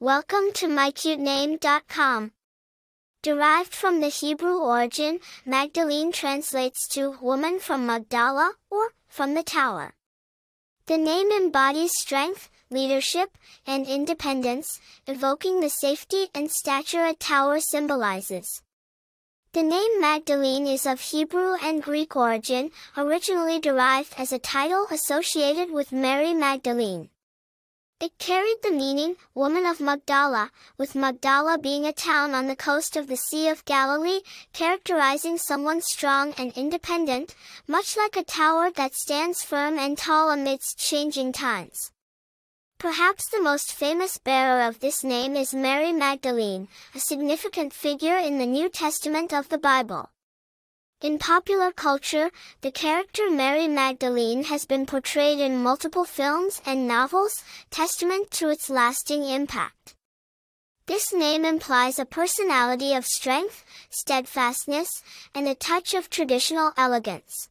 Welcome to mycutename.com. Derived from the Hebrew origin, Magdalene translates to woman from Magdala or from the tower. The name embodies strength, leadership, and independence, evoking the safety and stature a tower symbolizes. The name Magdalene is of Hebrew and Greek origin, originally derived as a title associated with Mary Magdalene. It carried the meaning, woman of Magdala, with Magdala being a town on the coast of the Sea of Galilee, characterizing someone strong and independent, much like a tower that stands firm and tall amidst changing times. Perhaps the most famous bearer of this name is Mary Magdalene, a significant figure in the New Testament of the Bible. In popular culture, the character Mary Magdalene has been portrayed in multiple films and novels, testament to its lasting impact. This name implies a personality of strength, steadfastness, and a touch of traditional elegance.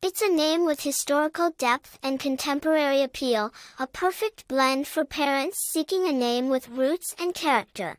It's a name with historical depth and contemporary appeal, a perfect blend for parents seeking a name with roots and character.